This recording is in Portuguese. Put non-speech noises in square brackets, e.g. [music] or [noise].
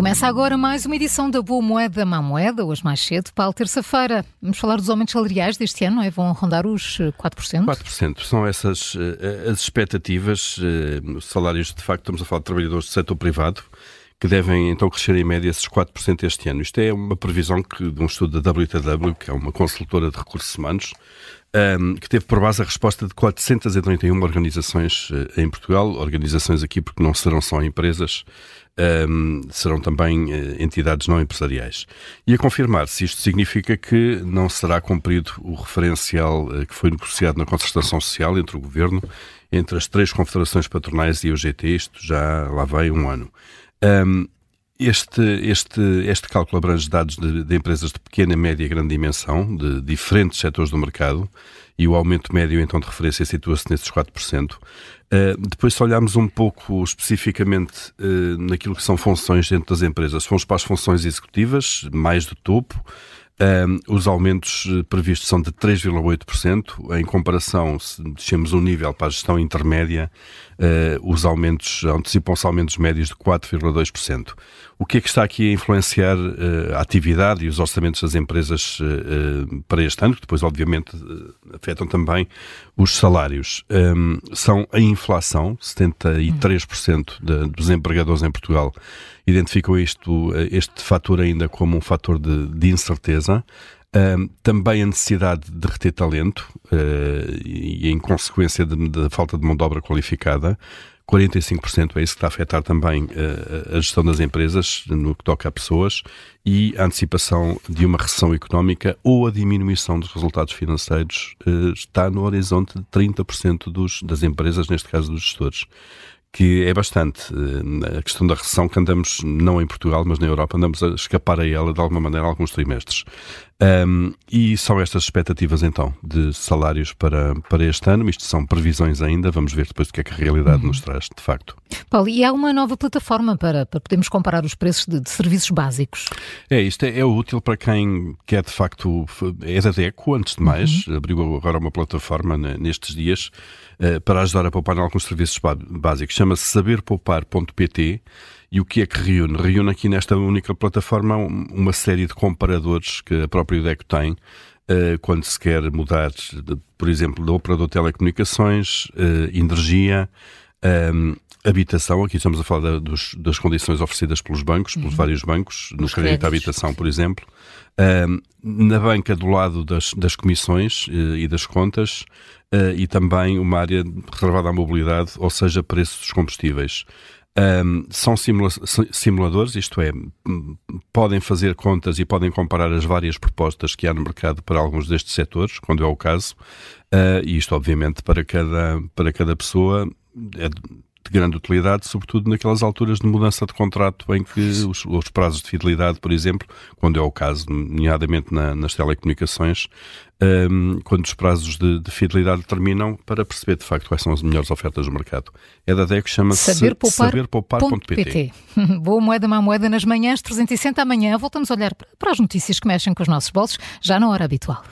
Começa agora mais uma edição da Boa Moeda, Má Moeda, hoje mais cedo, para a terça-feira. Vamos falar dos aumentos salariais deste ano, não é? Vão rondar os 4%? Eh, 4%. São essas uh, as expectativas. Uh, salários, de facto, estamos a falar de trabalhadores do setor privado, que devem então crescer em média esses 4% este ano. Isto é uma previsão que, de um estudo da WTW, que é uma consultora de recursos humanos, um, que teve por base a resposta de 431 organizações uh, em Portugal, organizações aqui porque não serão só empresas, um, serão também uh, entidades não empresariais. E a confirmar se isto significa que não será cumprido o referencial uh, que foi negociado na concertação social entre o Governo, entre as três confederações patronais e a UGT, isto já lá vai um ano. Um, este, este, este cálculo abrange dados de, de, empresas de pequena, média e grande dimensão, de diferentes setores do mercado, e o aumento médio então de referência situa-se nesses 4%. Uh, depois, se olharmos um pouco especificamente uh, naquilo que são funções dentro das empresas, se formos para as funções executivas, mais do topo, um, os aumentos eh, previstos são de 3,8%. Em comparação, se descemos um nível para a gestão intermédia, uh, os aumentos antecipam-se aumentos médios de 4,2%. O que é que está aqui a influenciar uh, a atividade e os orçamentos das empresas uh, para este ano, que depois, obviamente, afetam também os salários? Um, são a inflação, 73% de, dos empregadores em Portugal identificam isto, este fator ainda como um fator de, de incerteza. Também a necessidade de reter talento uh, e, em consequência da falta de mão de obra qualificada. 45% é isso que está a afetar também uh, a gestão das empresas no que toca a pessoas e a antecipação de uma recessão económica ou a diminuição dos resultados financeiros uh, está no horizonte de 30% dos, das empresas, neste caso dos gestores que é bastante. Eh, a questão da recessão que andamos, não em Portugal, mas na Europa, andamos a escapar a ela de alguma maneira alguns trimestres. Um, e são estas expectativas então de salários para, para este ano. Isto são previsões ainda, vamos ver depois o que é que a realidade uhum. nos traz, de facto. Paulo, e há uma nova plataforma para, para podermos comparar os preços de, de serviços básicos? É, isto é, é, útil para quem quer de facto. É da DECO, antes de mais, uhum. abriu agora uma plataforma nestes dias uh, para ajudar a poupar em alguns serviços básicos. Chama-se saberpoupar.pt e o que é que reúne? Reúne aqui nesta única plataforma uma série de comparadores que a própria DECO tem uh, quando se quer mudar, por exemplo, de operador de telecomunicações, uh, energia, um, habitação. Aqui estamos a falar da, dos, das condições oferecidas pelos bancos, pelos uhum. vários bancos, no Os crédito à habitação, por exemplo. Na banca do lado das, das comissões e das contas, e também uma área reservada à mobilidade, ou seja, preços dos combustíveis. Um, são simula simuladores, isto é, podem fazer contas e podem comparar as várias propostas que há no mercado para alguns destes setores, quando é o caso, uh, e isto, obviamente, para cada, para cada pessoa é de grande utilidade, sobretudo naquelas alturas de mudança de contrato em que os, os prazos de fidelidade, por exemplo, quando é o caso, nomeadamente na, nas telecomunicações, um, quando os prazos de, de, fidelidade terminam, para perceber de facto quais são as melhores ofertas do mercado. É da DEC, chama-se saberpoupar.pt. Saber [laughs] Boa moeda, má moeda nas manhãs, 360 amanhã. Voltamos a olhar para as notícias que mexem com os nossos bolsos, já na hora habitual.